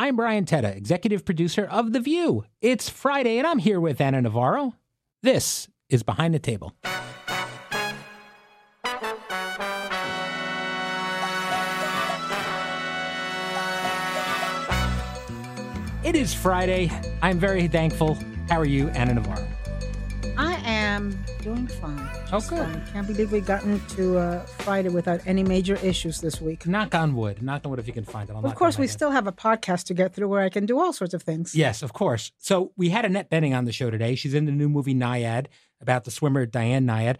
I'm Brian Teta, executive producer of The View. It's Friday, and I'm here with Ana Navarro. This is Behind the Table. It is Friday. I'm very thankful. How are you, Ana Navarro? Am doing fine. Oh, good. fine. Can't believe we've gotten to uh, Friday without any major issues this week. Knock on wood. Knock on wood if you can find it. I'll Of course, we still have a podcast to get through where I can do all sorts of things. Yes, of course. So we had Annette Bening on the show today. She's in the new movie Nyad about the swimmer Diane Nyad.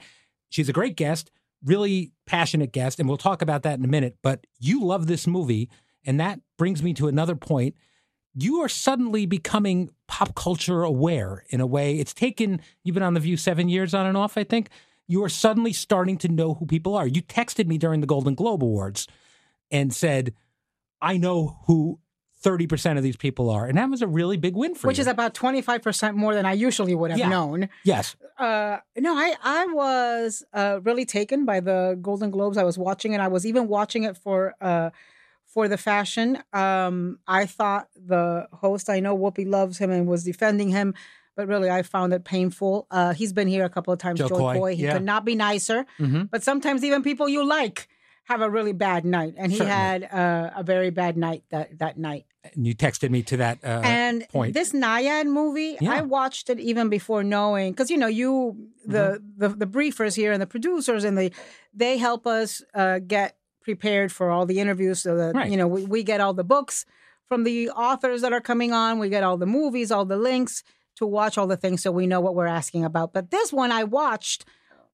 She's a great guest, really passionate guest, and we'll talk about that in a minute. But you love this movie, and that brings me to another point. You are suddenly becoming pop culture aware in a way. It's taken you've been on the View seven years on and off, I think. You are suddenly starting to know who people are. You texted me during the Golden Globe Awards and said, I know who 30% of these people are. And that was a really big win for Which you. is about 25% more than I usually would have Yeah. known. yes. Uh, no, I, I was uh, really taken by the Golden Globes. I was watching it. I was even watching it for uh, for the fashion. Um, I thought the host, I know Whoopi loves him and was defending him, but really I found it painful. Uh, he's been here a couple of times, Joe Joe, Koy, Koy. He yeah. could not be nicer. hmm But sometimes even people you like have a really bad night, and he Certainly. had uh, a very bad night that that night. And you texted me to that. Uh, and point. this Nyad movie, Yeah. I watched it even before knowing, because you know you the, Mm-hmm. the the briefers here and the producers and the they help us uh, get prepared for all the interviews, so that Right. you know we, we get all the books from the authors that are coming on, we get all the movies, all the links to watch all the things, so we know what we're asking about. But this one I watched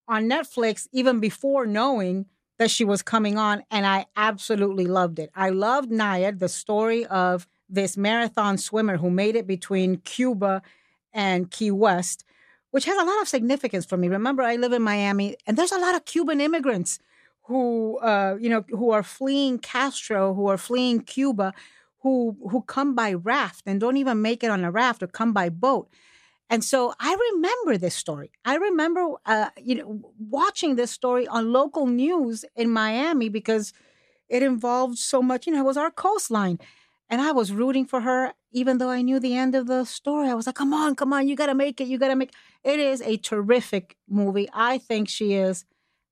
on Netflix even before knowing that she was coming on, and I absolutely loved it. I loved Nyad, the story of this marathon swimmer who made it between Cuba and Key West, which has a lot of significance for me. Remember, I live in Miami, and there's a lot of Cuban immigrants who, uh, you know, who are fleeing Castro, who are fleeing Cuba, who who come by raft and don't even make it on a raft or come by boat. And so I remember this story. I remember, uh, you know, watching this story on local news in Miami because it involved so much. You know, it was our coastline, and I was rooting for her, even though I knew the end of the story. I was like, "Come on, come on, you got to make it. You got to make." It. It is a terrific movie. I think she is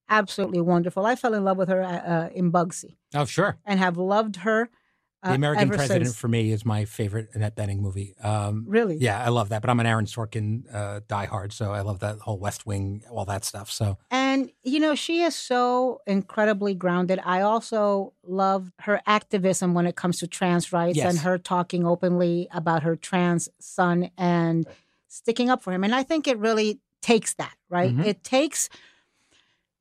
absolutely wonderful. I fell in love with her uh, in Bugsy oh, sure. and have loved her. Uh, The American President since. for me is my favorite Annette Bening movie. Um, Really? yeah, I love that. But I'm an Aaron Sorkin uh, diehard, so I love that whole West Wing, all that stuff. So And, you know, she is so incredibly grounded. I also love her activism when it comes to trans rights Yes. and her talking openly about her trans son and sticking up for him. And I think it really takes that, right? Mhm. It takes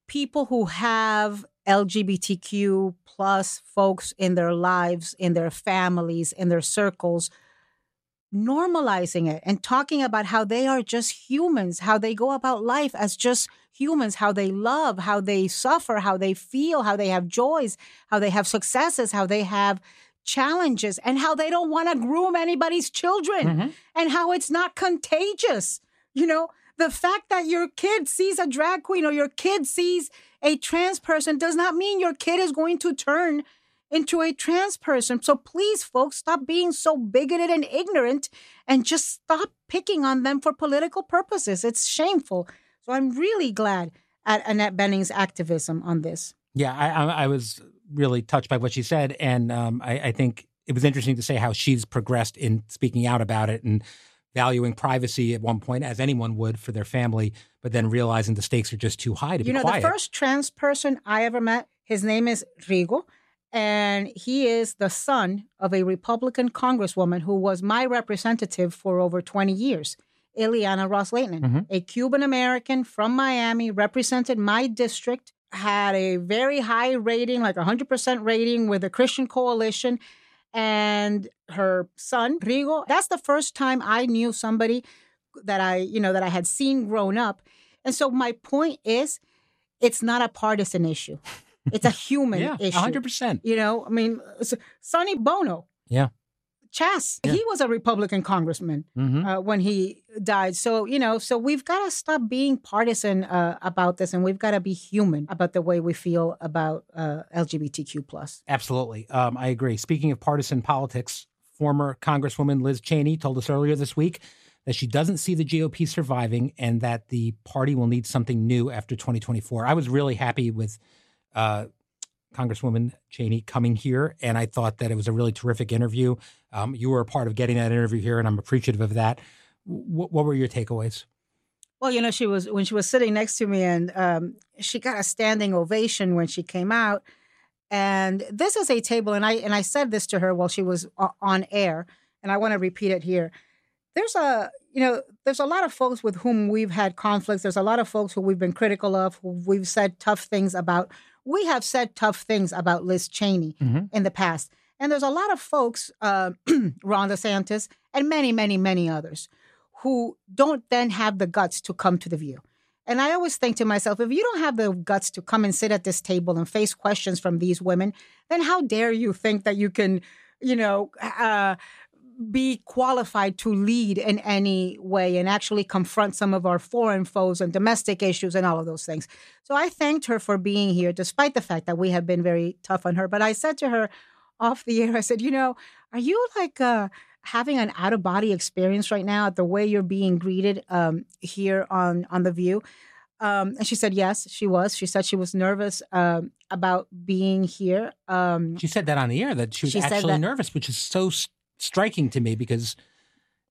people who have LGBTQ plus folks in their lives, in their families, in their circles, normalizing it and talking about how they are just humans, how they go about life as just humans, how they love, how they suffer, how they feel, how they have joys, how they have successes, how they have challenges, and how they don't want to groom anybody's children Mhm. and how it's not contagious. You know, the fact that your kid sees a drag queen or your kid sees a trans person does not mean your kid is going to turn into a trans person. So please, folks, stop being so bigoted and ignorant and just stop picking on them for political purposes. It's shameful. So I'm really glad at Annette Bening's activism on this. yeah, I, I, I was really touched by what she said, and um, I, I think it was interesting to say how she's progressed in speaking out about it and valuing privacy at one point, as anyone would for their family, but then realizing the stakes are just too high to be quiet. You be know, quiet. the first trans person I ever met, his name is Rigo, and he is the son of a Republican congresswoman who was my representative for over 20 years, Ileana Ros-Lehtinen, Mhm. a Cuban American from Miami, represented my district, had a very high rating, like 100% rating with the Christian Coalition. And her son, Rigo, that's the first time I knew somebody that I, you know, that I had seen grown up. And so my point is, it's not a partisan issue. It's a human issue. yeah, issue. hundred percent. You know, I mean, uh, Sonny Bono. Yeah. Chaz, Yeah. he was a Republican congressman hmm uh, when he died. So, you know, so we've got to stop being partisan uh, about this and we've got to be human about the way we feel about uh, LGBTQ plus. Absolutely. Um, I agree. Speaking of partisan politics, former Congresswoman Liz Cheney told us earlier this week that she doesn't see the GOP surviving and that the party will need something new after 2024. I was really happy with uh, Congresswoman Cheney coming here, and I thought that it was a really terrific interview. Um, you were a part of getting that interview here, and I'm appreciative of that. W- what were your takeaways? Well, you know, she was when she was sitting next to me, and um, she got a standing ovation when she came out. And this is a table, and I and I said this to her while she was on air, and I want to repeat it here. There's a you know, there's a lot of folks with whom we've had conflicts. There's a lot of folks who we've been critical of, who we've said tough things about. We have said tough things about Liz Cheney mm-hmm. in the past. And there's a lot of folks, uh, Ron DeSantis, and many, many, many others, who don't then have the guts to come to the view. And I always think to myself, if you don't have the guts to come and sit at this table and face questions from these women, then how dare you think that you can, you know, uh, be qualified to lead in any way and actually confront some of our foreign foes and domestic issues and all of those things. So I thanked her for being here, despite the fact that we have been very tough on her. But I said to her off the air, I said, you know, are you like uh, having an out of body experience right now at the way you're being greeted um, here on on the View? Um, and she said yes, she was. She said she was nervous um, about being here. Um, she said that on the air that she was she actually nervous, which is so striking to me because,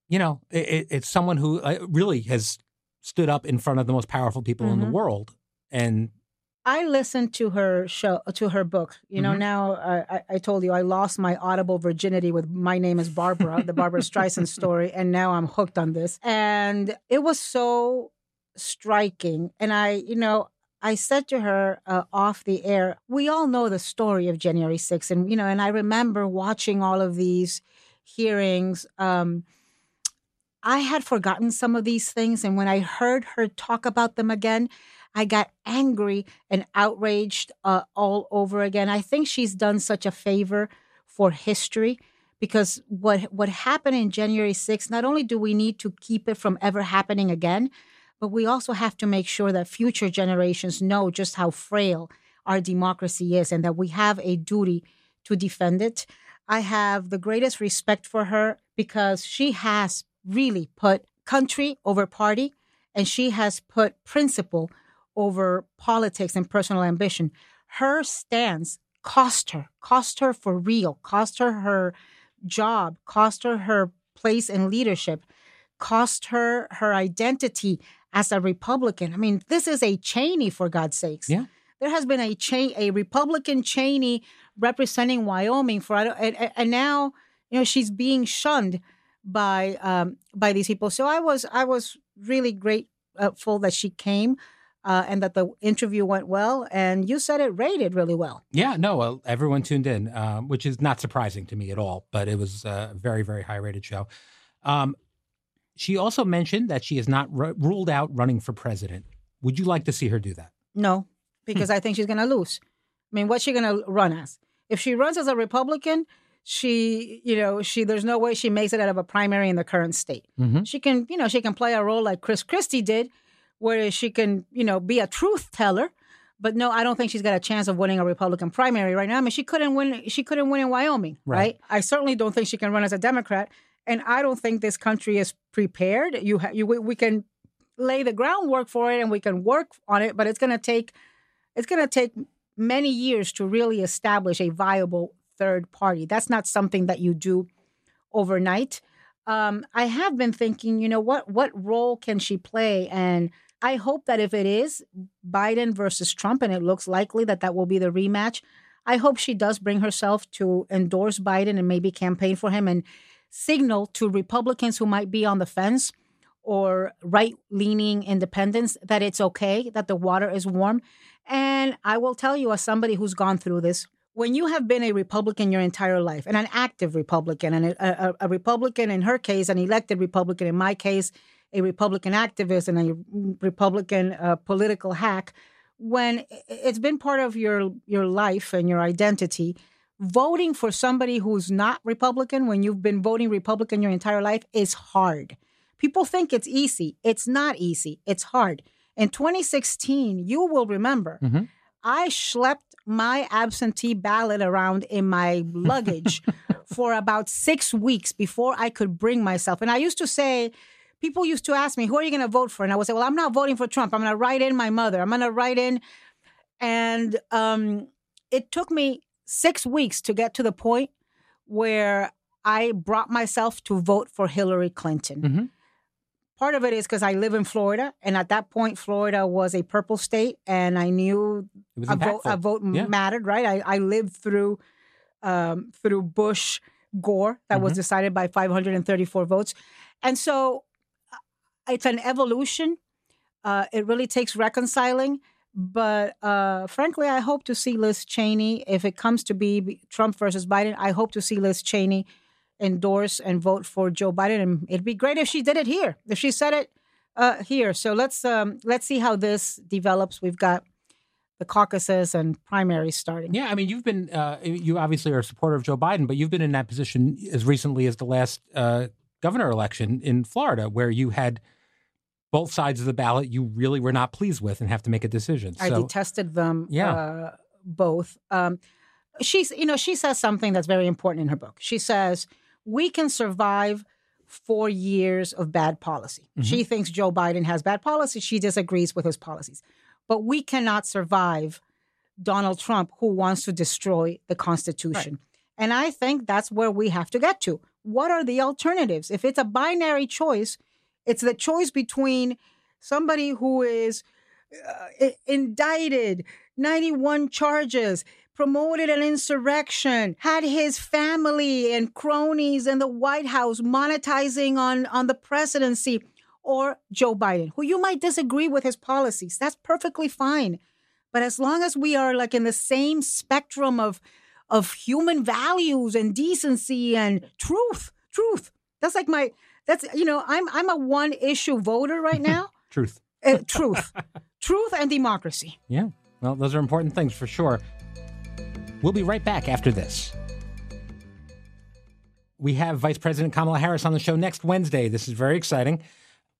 you know, it, it's someone who uh, really has stood up in front of the most powerful people mm-hmm. in the mm-hmm. world. And I listened to her show, to her book. You know, mm-hmm. now uh, I, I, told you I lost my audible virginity with My Name is Barbra, the Barbra Streisand story, and now I'm hooked on this. And it was so striking. And I, you know, I said to her uh, off the air, we all know the story of January 6th. And, you know, and I remember watching all of these hearings. Um, I had forgotten some of these things. And when I heard her talk about them again, I got angry and outraged uh, all over again. I think she's done such a favor for history because what what happened in January 6th, not only do we need to keep it from ever happening again, but we also have to make sure that future generations know just how frail our democracy is and that we have a duty to defend it. I have the greatest respect for her because she has really put country over party and she has put principle over politics and personal ambition. Her stance cost her, cost her for real, cost her her job, cost her her place in leadership, cost her her identity as a Republican. I mean, this is a Cheney, for God's sakes. Yeah. There has been a chain, a Republican Cheney representing Wyoming for, and, and now you know she's being shunned by um, by these people. So I was I was really grateful that she came. Uh, and that the interview went well. And you said it rated really well. Yeah, no, well, everyone tuned in, um, which is not surprising to me at all. But it was a very, very high rated show. Um, she also mentioned that she is not r- ruled out running for president. Would you like to see her do that? No, because I think she's going to lose. I mean, what's she going to run as? If she runs as a Republican, she, you know, she there's no way she makes it out of a primary in the current state. Mm-hmm. She can, you know, she can play a role like Chris Christie did, where she can, you know, be a truth teller. But no, I don't think she's got a chance of winning a Republican primary right now. I mean, she couldn't win. She couldn't win in Wyoming, right? right? I certainly don't think she can run as a Democrat, and I don't think this country is prepared. You, ha- you, we, we can lay the groundwork for it, and we can work on it, but it's going to take it's going to take many years to really establish a viable third party. That's not something that you do overnight. Um, I have been thinking, you know, what what role can she play? And I hope that if it is Biden versus Trump, and it looks likely that that will be the rematch, I hope she does bring herself to endorse Biden and maybe campaign for him and signal to Republicans who might be on the fence or right leaning independents that it's okay, that the water is warm. And I will tell you, as somebody who's gone through this, when you have been a Republican your entire life and an active Republican, and a, a, a Republican in her case, an elected Republican in my case, a Republican activist and a Republican uh, political hack, when it's been part of your your life and your identity, voting for somebody who's not Republican when you've been voting Republican your entire life is hard. People think it's easy. It's not easy. It's hard. In 2016, you will remember, mm-hmm. I schlepped my absentee ballot around in my luggage for about six weeks before I could bring myself. And I used to say, people used to ask me, who are you going to vote for? And I would say, well, I'm not voting for Trump. I'm going to write in my mother. I'm going to write in. And um, it took me six weeks to get to the point where I brought myself to vote for Hillary Clinton. Mhm. Part of it is because I live in Florida, and at that point, Florida was a purple state, and I knew a vote, a vote Yeah. mattered, right? I, I lived through um, through Bush Gore that was Mhm. decided by 534 votes, and so uh, it's an evolution. Uh, it really takes reconciling, but uh, frankly, I hope to see Liz Cheney if it comes to be Trump versus Biden. I hope to see Liz Cheney endorse and vote for Joe Biden, and it'd be great if she did it here. If she said it uh, here, so let's um, let's see how this develops. We've got the caucuses and primaries starting. Yeah, I mean, you've been, uh, you obviously are a supporter of Joe Biden, but you've been in that position as recently as the last uh, governor election in Florida, where you had both sides of the ballot you really were not pleased with and have to make a decision. I detested them Yeah. uh, both. Um, she's, you know, she says something that's very important in her book. She says, we can survive four years of bad policy. Mm-hmm. She thinks Joe Biden has bad policy. She disagrees with his policies. But we cannot survive Donald Trump, who wants to destroy the Constitution. And I think that's where we have to get to. What are the alternatives? If it's a binary choice, it's the choice between somebody who is uh, indicted, 91 charges, promoted an insurrection, had his family and cronies in the White House monetizing on, on the presidency, or Joe Biden, who you might disagree with his policies. That's perfectly fine. But as long as we are like in the same spectrum of of human values and decency and truth, truth. That's like my that's you know, I'm I'm a one issue voter right now. truth. Uh, truth. truth and democracy. Yeah. Well, those are important things for sure. We'll be right back after this. We have Vice President Kamala Harris on the show next Wednesday. This is very exciting.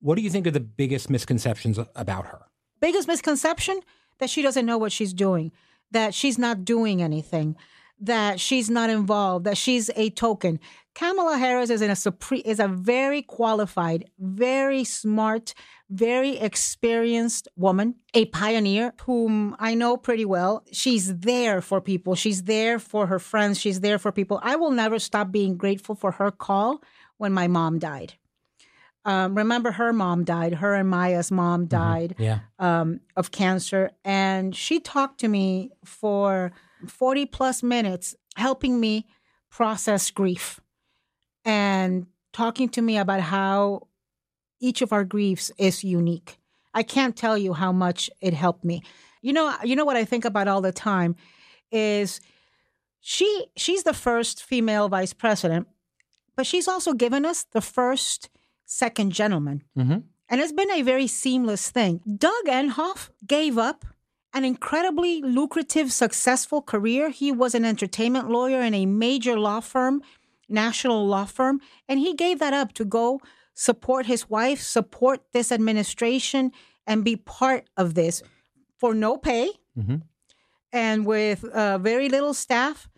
What do you think are the biggest misconceptions about her? biggest misconception that she doesn't know what she's doing, that she's not doing anything, that she's not involved, that she's a token. Kamala Harris is in a supreme is a very qualified, very smart, very experienced woman, a pioneer whom I know pretty well. She's there for people. She's there for her friends. She's there for people. I will never stop being grateful for her call when my mom died. Um, remember, her mom died. Her and Maya's mom died Yeah. um, of cancer. And she talked to me for 40 plus minutes, helping me process grief and talking to me about how each of our griefs is unique. I can't tell you how much it helped me. You know, you know what I think about all the time is she she's the first female vice president, but she's also given us the first second gentleman. Mm-hmm. And it's been a very seamless thing. Doug Emhoff gave up an incredibly lucrative, successful career. He was an entertainment lawyer in a major law firm, national law firm, and he gave that up to go support his wife, support this administration, and be part of this for no pay Mhm. and with uh, very little staff.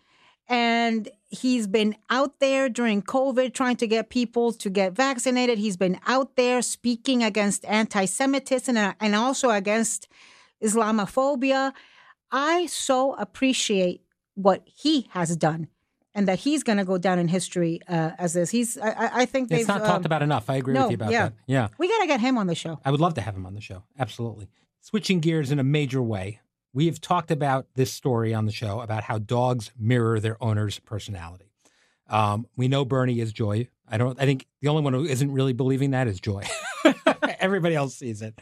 And he's been out there during COVID trying to get people to get vaccinated. He's been out there speaking against anti Semitism and, and also against Islamophobia. I so appreciate what he has done and that he's going to go down in history uh, as this. He's, I- I, think they've. It's not um, talked about enough. I agree no, with you about yeah. that. Yeah. We got to get him on the show. I would love to have him on the show. Absolutely. Switching gears in a major way, we have talked about this story on the show about how dogs mirror their owner's personality. Um, we know Bernie is Joy. I don't. I think the only one who isn't really believing that is Joy. Everybody else sees it.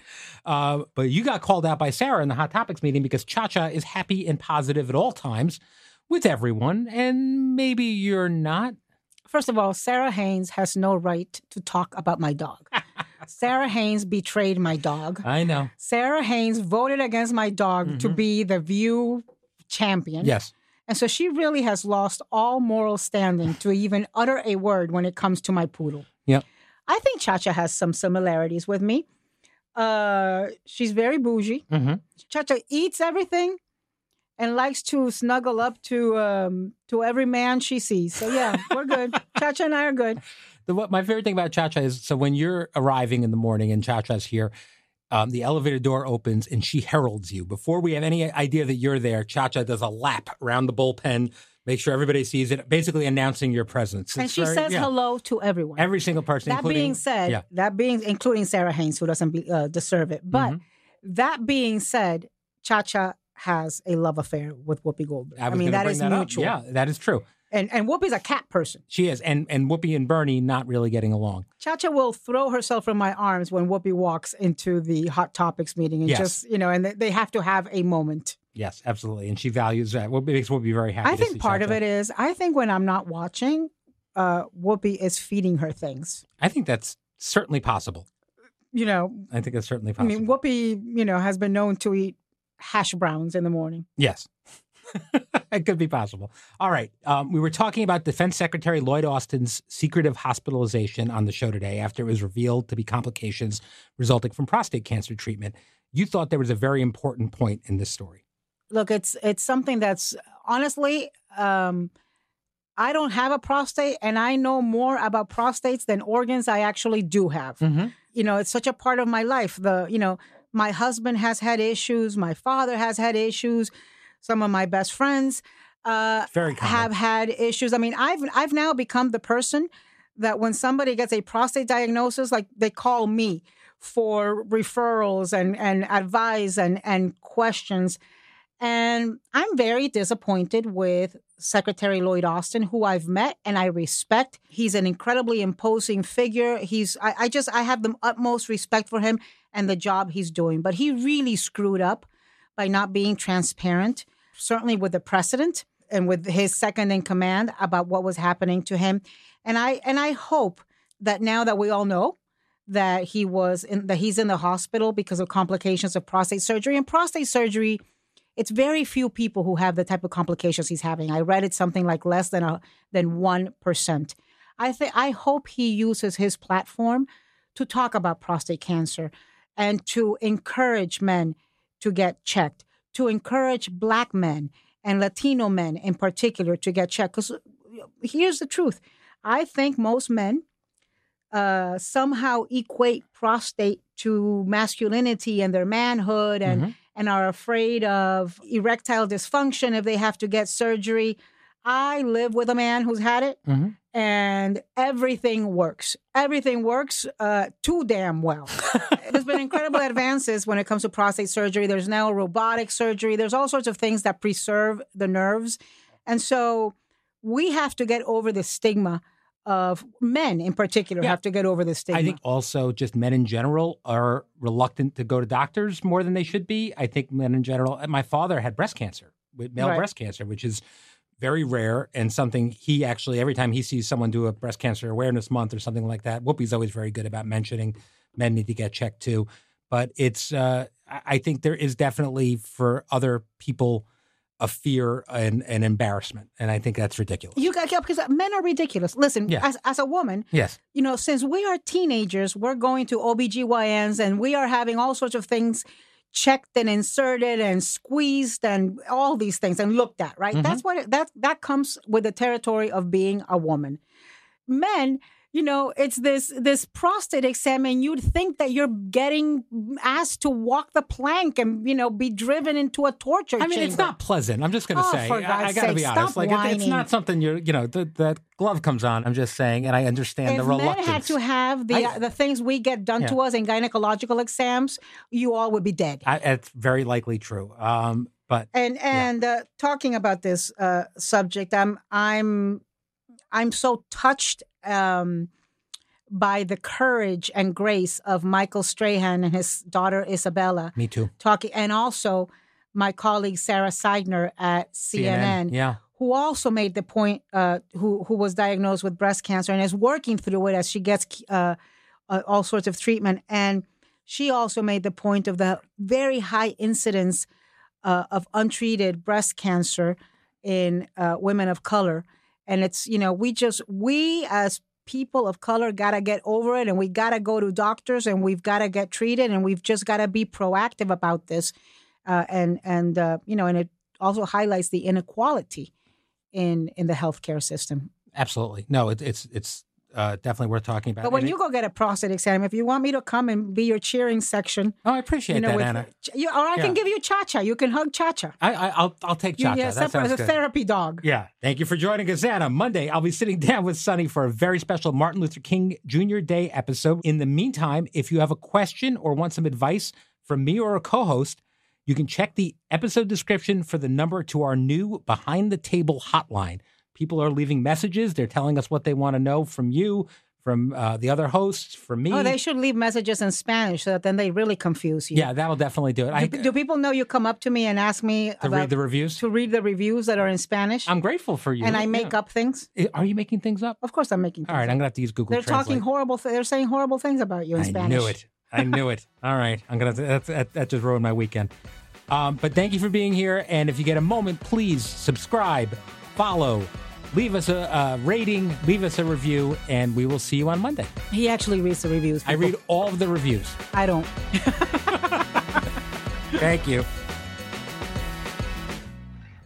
Uh, but you got called out by Sarah in the Hot Topics meeting because Cha Cha is happy and positive at all times with everyone, and maybe you're not. First of all, Sarah Haynes has no right to talk about my dog. Sarah Haynes betrayed my dog. I know. Sarah Haynes voted against my dog to be the View champion. Yes. And so she really has lost all moral standing to even utter a word when it comes to my poodle. Yep. I think Chacha has some similarities with me. Uh, she's very bougie. hmm Chacha eats everything and likes to snuggle up to um, to every man she sees. So yeah, we're good. Cha Cha and I are good. The, what, my favorite thing about Cha Cha is so when you're arriving in the morning and Cha Cha's here, um, the elevator door opens and she heralds you. Before we have any idea that you're there, Cha Cha does a lap around the bullpen, make sure everybody sees it, basically announcing your presence. and It's she very- says yeah. hello to everyone. Every single person. that being said, yeah. that being including Sarah Haynes, who doesn't uh, deserve it. But Mhm. that being said, Cha Cha has a love affair with Whoopi Goldberg. I, I, mean, that bring up. mutual. Yeah, that is true. And and Whoopi's a cat person. She is, and and Whoopi and Bernie not really getting along. Cha Cha will throw herself in my arms when Whoopi walks into the Hot Topics meeting and Yes. just, you know, and they have to have a moment. Yes, absolutely, and she values that. What makes Whoopi very happy. I think part of it is, I think when I'm not watching, uh, Whoopi is feeding her things. I think that's certainly possible. You know, I think it's certainly possible. I mean, Whoopi, you know, has been known to eat hash browns in the morning. Yes. it could be possible. All right. Um, we were talking about Defense Secretary Lloyd Austin's secretive hospitalization on the show today after it was revealed to be complications resulting from prostate cancer treatment. You thought there was a very important point in this story. Look it's it's something that's honestly um i don't have a prostate and i know more about prostates than organs i actually do have. Mm-hmm. you know it's such a part of my life. The you know my husband has had issues my father has had issues some of my best friends uh have had issues. I mean i've i've now become the person that when somebody gets a prostate diagnosis like they call me for referrals and and advice and and questions and I'm very disappointed with Secretary Lloyd Austin, who I've met and I respect. He's an incredibly imposing figure. He's I, I just I have the utmost respect for him and the job he's doing. But he really screwed up by not being transparent, certainly with the precedent and with his second in command about what was happening to him. And I and I hope that now that we all know that he was in that he's in the hospital because of complications of prostate surgery and prostate surgery it's very few people who have the type of complications he's having. I read it something like less than a than one percent. I think I hope he uses his platform to talk about prostate cancer and to encourage men to get checked, to encourage black men and Latino men in particular to get checked. Because here's the truth: I think most men uh, somehow equate prostate to masculinity and their manhood and Mhm. And are afraid of erectile dysfunction if they have to get surgery. I live with a man who's had it Mhm. and everything works. Everything works uh, too damn well. There's been incredible advances when it comes to prostate surgery. There's now robotic surgery. There's all sorts of things that preserve the nerves. And so we have to get over the stigma of men in particular Yeah. have to get over the stigma. I think also just men in general are reluctant to go to doctors more than they should be. I think men in general. My father had breast cancer, with male Right. breast cancer, which is very rare and something he actually every time he sees someone do a breast cancer awareness month or something like that. Whoopi's always very good about mentioning men need to get checked too. But it's uh, I think there is definitely for other people a fear and an embarrassment, and I think that's ridiculous. you got because men are ridiculous. Listen, Yeah. as as a woman, yes, you know, since we are teenagers, we're going to OBGYNs and we are having all sorts of things checked and inserted and squeezed and all these things and looked at, right? Mhm. That's what it, that that comes with the territory of being a woman. Men, you know, it's this this prostate exam and you'd think that you're getting asked to walk the plank and, you know, be driven into a torture I mean, it's not pleasant. I'm just going to Oh, say. I, I got to sake, be honest. Like, it, it's not something you're, you know, the, that glove comes on. I'm just saying, and I understand if the men reluctance. had to have the I- the things we get done to us in gynecological exams, you all would be dead. I, it's very likely true. Um, but and and uh, talking about this uh, subject, I'm I'm I'm so touched um, by the courage and grace of Michael Strahan and his daughter Isabella me too. talking, and also my colleague Sara Sidner at CNN, Yeah. who also made the point, uh, who who was diagnosed with breast cancer and is working through it as she gets uh, uh, all sorts of treatment. And she also made the point of the very high incidence uh, of untreated breast cancer in uh, women of color. And it's you know we just we as people of color got to get over it and we got to go to doctors and we've got to get treated and we've just got to be proactive about this uh, and and uh, you know and it also highlights the inequality in in the healthcare system. Absolutely. No, it, it's it's uh, definitely worth talking about. But when And you it- go get a prostate exam, if you want me to come and be your cheering section, oh, I appreciate you know, that, with, Ana. you, or I Yeah. can give you Cha Cha. You can hug Cha Cha. I, I I'll I'll take Cha Cha. Yeah, that separate as a good. therapy dog. Yeah. Thank you for joining us, Ana. Monday, I'll be sitting down with Sunny for a very special Martin Luther King Jr. Day episode. In the meantime, if you have a question or want some advice from me or a co host, you can check the episode description for the number to our new behind the table hotline. People are leaving messages. They're telling us what they want to know from you, from uh, the other hosts, from me. Oh, they should leave messages in Spanish so that then they really confuse you. yeah, that'll definitely do it. I, Do, do people know you come up to me and ask me to about read the reviews. to read the reviews that are in Spanish, I'm grateful for you. and I make Yeah. up things? Are you making things up? Of course, I'm making. Things All right, up. I'm gonna have to use Google. They're talking horrible. Th- they're saying horrible things about you in I Spanish. I knew it. I knew it. All right. I'm gonna. That, that, that just ruined my weekend. Um, but thank you for being here. And if you get a moment, please subscribe, follow, leave us a, a rating, leave us a review, and we will see you on Monday. He actually reads the reviews. I read all of the reviews. I don't. Thank you.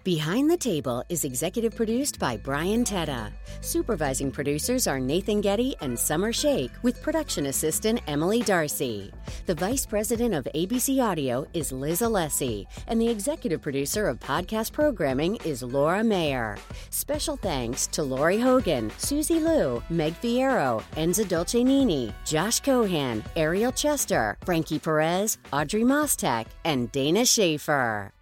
Behind the Table is executive produced by Brian Teta. Supervising producers are Nathan Getty and Summer Shake, with production assistant Emily Darcy. The vice president of ABC Audio is Liz Alessi, and the executive producer of podcast programming is Laura Mayer. Special thanks to Lori Hogan, Susie Liu, Meg Fierro, Enza Dolcenini, Josh Cohan, Ariel Chester, Frankie Perez, Audrey Mostek, and Dana Schaefer.